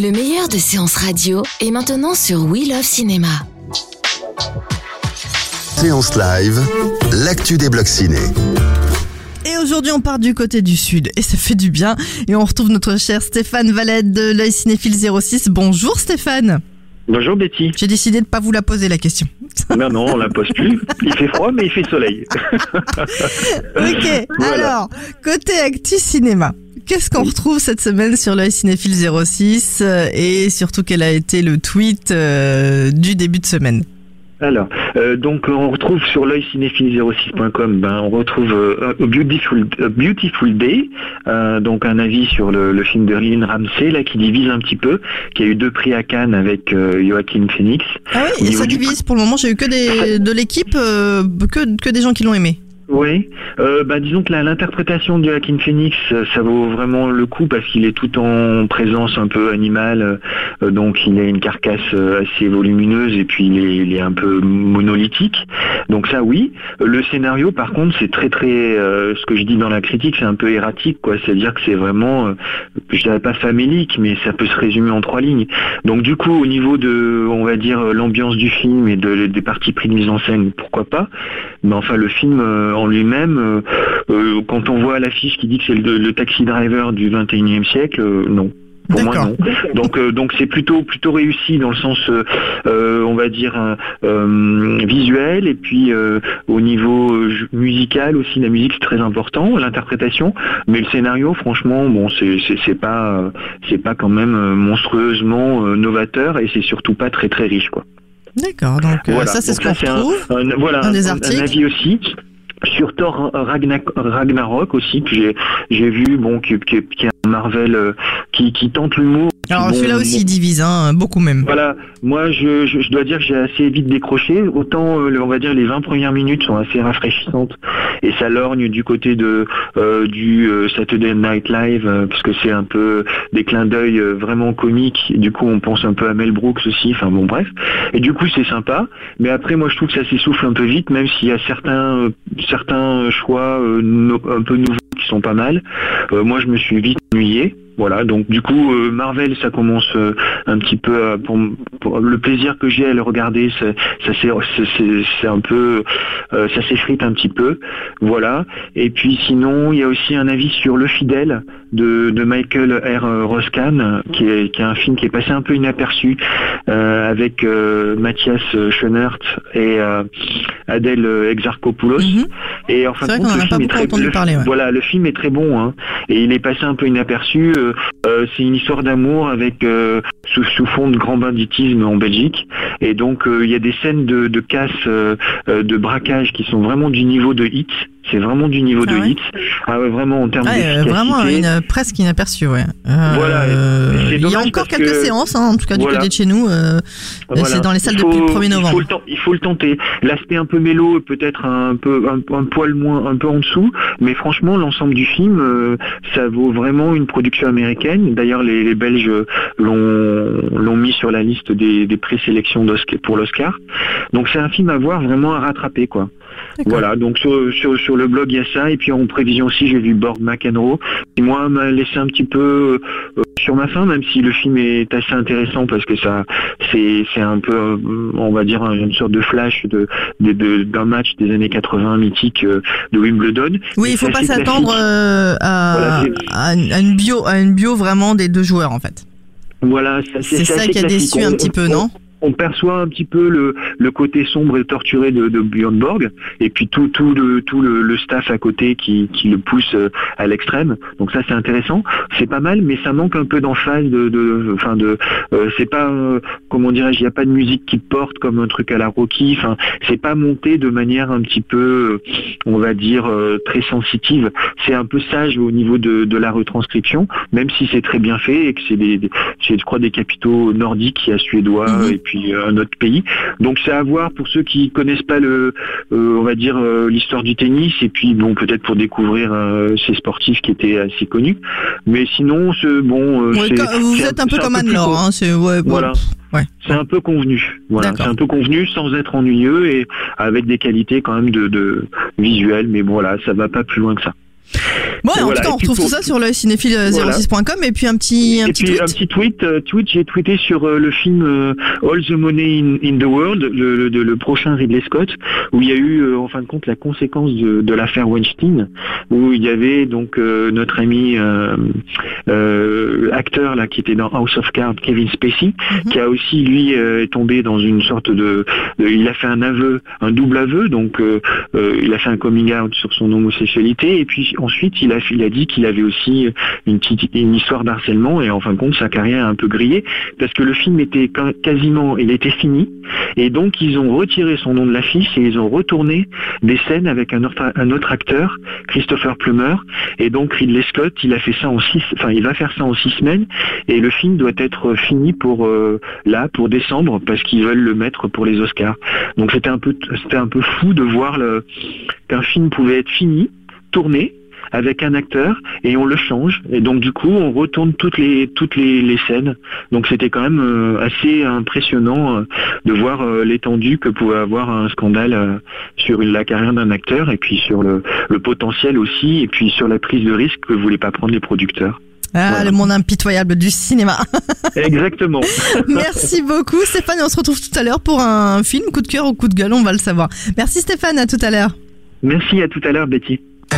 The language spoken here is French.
Le meilleur de séances radio est maintenant sur We Love Cinéma. Séance live, l'actu des blocs ciné. Et aujourd'hui, on part du côté du sud et ça fait du bien. Et on retrouve notre cher Stéphane Valette de l'œil cinéphile 06. Bonjour Stéphane. Bonjour Betty. J'ai décidé de pas vous la poser la question. Non, non, on la pose plus. Il fait froid, mais il fait soleil. ok, Voilà. alors, côté actu cinéma. Qu'est-ce qu'on retrouve cette semaine sur l'œil cinéphile 06 euh, et surtout quel a été le tweet euh, du début de semaine? Alors, euh, donc on retrouve sur l'œil cinéphile06.com, ben, on retrouve euh, A Beautiful, Beautiful Day, euh, donc un avis sur le, le film de Lynn Ramsey, là, qui divise un petit peu, qui a eu deux prix à Cannes avec Joaquin Phoenix. Ah oui, et ça du- divise pour le moment. J'ai eu que des, de l'équipe, que, que des gens qui l'ont aimé. Oui, euh, bah, disons que l'interprétation de Joaquin Phoenix, euh, ça vaut vraiment le coup parce qu'il est tout en présence un peu animale, euh, donc il a une carcasse euh, assez volumineuse et puis il est, un peu monolithique. Donc ça oui. Le scénario par contre c'est très très, euh, ce que je dis dans la critique c'est un peu erratique quoi, c'est-à-dire que c'est vraiment, euh, je dirais pas famélique mais ça peut se résumer en trois lignes. Donc du coup au niveau de, on va dire euh, l'ambiance du film et de, des parties pris de mise en scène, pourquoi pas mais enfin, le film euh, en lui-même, euh, euh, quand on voit l'affiche qui dit que c'est le, le taxi driver du 21e siècle, euh, non. Pour moi, non. Donc, euh, donc c'est plutôt plutôt réussi dans le sens, euh, on va dire euh, visuel et puis au niveau musical aussi, la musique c'est très important, l'interprétation. Mais le scénario, franchement, bon, c'est c'est pas c'est pas quand même monstrueusement novateur et c'est surtout pas très très riche quoi. D'accord, donc Voilà. ça c'est ce qu'on retrouve. un, voilà, Un des un, articles. avis aussi. Sur Thor Ragna- Ragnarok aussi, que j'ai vu, bon, qui, Marvel euh, qui, qui tente l'humour. Alors Bon, celui-là aussi divise, hein, beaucoup même. Voilà, moi je, je, je dois dire que j'ai assez vite décroché. Autant, euh, on va dire, les 20 premières minutes sont assez rafraîchissantes et ça lorgne du côté de euh, du Saturday Night Live parce que c'est un peu des clins d'œil vraiment comiques. Du coup, on pense un peu à Mel Brooks aussi. Enfin bon, bref. Et du coup, c'est sympa. Mais après, moi, je trouve que ça s'essouffle un peu vite, même s'il y a certains certains choix un peu nouveaux sont pas mal. Euh, moi, je me suis vite ennuyé. Voilà, donc du coup, euh, Marvel, ça commence euh, un petit peu pour, pour le plaisir que j'ai à le regarder, ça, c'est un peu, euh, ça s'effrite un petit peu, voilà. Et puis sinon, il y a aussi un avis sur Le Fidèle de, de Michael R. Roscan, qui est, qui est un film qui est passé un peu inaperçu avec Mathias Schoenert et Adèle Exarchopoulos. Mhm. Et en fin C'est vrai qu'on en a pas film est beaucoup très entendu le- parler, ouais. Voilà, le film est très bon, hein, et il est passé un peu inaperçu. Euh, c'est une histoire d'amour avec euh, sous, sous fond de grand banditisme en Belgique, et donc euh, il y a des scènes de, de casse, de braquage qui sont vraiment du niveau de hit. C'est vraiment du niveau Ah de ouais hit. Ah ouais, vraiment en termes Ouais, euh, d'efficacité. vraiment une, presque inaperçu, ouais. Euh, Voilà, il y a encore quelques que- séances, hein, en tout cas du côté de chez nous. euh, Voilà. C'est dans les salles depuis le 1er Il novembre. faut le, ten- il faut le tenter. L'aspect un peu mélo peut-être un peu un, un poil moins, un peu en dessous, mais franchement l'ensemble du film, euh, ça vaut vraiment une production américaine. D'ailleurs les, les Belges l'ont l'ont mis sur la liste des, des présélections pour l'Oscar. Donc c'est un film à voir vraiment à rattraper quoi. Voilà, donc sur, sur, sur le blog il y a ça, et puis en prévision aussi j'ai vu Borg McEnroe, qui moi m'a laissé un petit peu euh, sur ma faim, même si le film est assez intéressant parce que ça c'est un peu euh, on va dire une sorte de flash de de- de- d'un match des années 80 mythique euh, de Wimbledon. Oui, il faut pas s'attendre euh, à, Voilà, à une, bio, à une bio vraiment des deux joueurs en fait. Voilà, c'est ça qui a déçu un petit peu, on- non? On perçoit un petit peu le, le côté sombre et torturé de, de Björn Borg et puis tout, tout, le, tout le, le staff à côté qui, qui le pousse euh, à l'extrême. Donc ça c'est intéressant, c'est pas mal, mais ça manque un peu d'emphase de, de, enfin de, euh, c'est pas, euh, comment dirais-je, il n'y a pas de musique qui porte comme un truc à la Rocky. Enfin, c'est pas monté de manière un petit peu, euh, on va dire euh, très sensitive. C'est un peu sage au niveau de, de la retranscription, même si c'est très bien fait et que c'est des, je crois des capitaux nordiques, il y a suédois Mhm. et puis euh, un autre pays. Donc c'est à voir pour ceux qui connaissent pas le, euh, on va dire euh, l'histoire du tennis et puis bon peut-être pour découvrir ces sportifs qui étaient assez connus. Mais sinon ce bon, Ouais, vous êtes un peu comme Anne-Laure, hein, c'est ouais, Voilà. ouais. c'est un peu convenu. Voilà, c'est un peu convenu sans être ennuyeux et avec des qualités quand même de, de visuel. Mais bon, voilà, ça va pas plus loin que ça. Bon, en Voilà, tout cas, on retrouve tout ça sur le cinéphile06.com et puis un petit, un Et petit puis tweet. un petit tweet, euh, tweet j'ai tweeté sur euh, le film euh, All the Money in, in the World, le, le, de- le prochain Ridley Scott, où il y a eu euh, en fin de compte la conséquence de, de l'affaire Weinstein, où il y avait donc euh, notre ami euh, euh, acteur là qui était dans House of Cards, Kevin Spacey, Mhm. qui a aussi lui euh, est tombé dans une sorte de, de- il a fait un aveu, un double aveu, donc euh, euh, il a fait un coming out sur son homosexualité, et puis ensuite il a, il a dit qu'il avait aussi une petite une histoire d'harcèlement et en fin de compte sa carrière a un peu grillé parce que le film était quasiment il était fini et donc ils ont retiré son nom de l'affiche et ils ont retourné des scènes avec un autre, acteur Christopher Plummer et donc Ridley Scott il a fait ça en six enfin il va faire ça en six semaines et le film doit être fini pour euh, là pour décembre parce qu'ils veulent le mettre pour les Oscars. Donc c'était un peu c'était un peu fou de voir qu'un film pouvait être fini tourné avec un acteur et on le change et donc du coup on retourne toutes les toutes les, les scènes donc c'était quand même euh, assez impressionnant euh, de voir euh, l'étendue que pouvait avoir un scandale sur la carrière d'un acteur et puis sur le, le potentiel aussi et puis sur la prise de risque que voulaient pas prendre les producteurs Ah, voilà. le monde impitoyable du cinéma. exactement Merci beaucoup, Stéphane. Et on se retrouve tout à l'heure pour un film coup de cœur ou coup de gueule, on va le savoir. Merci Stéphane, à tout à l'heure. merci à tout à l'heure Betty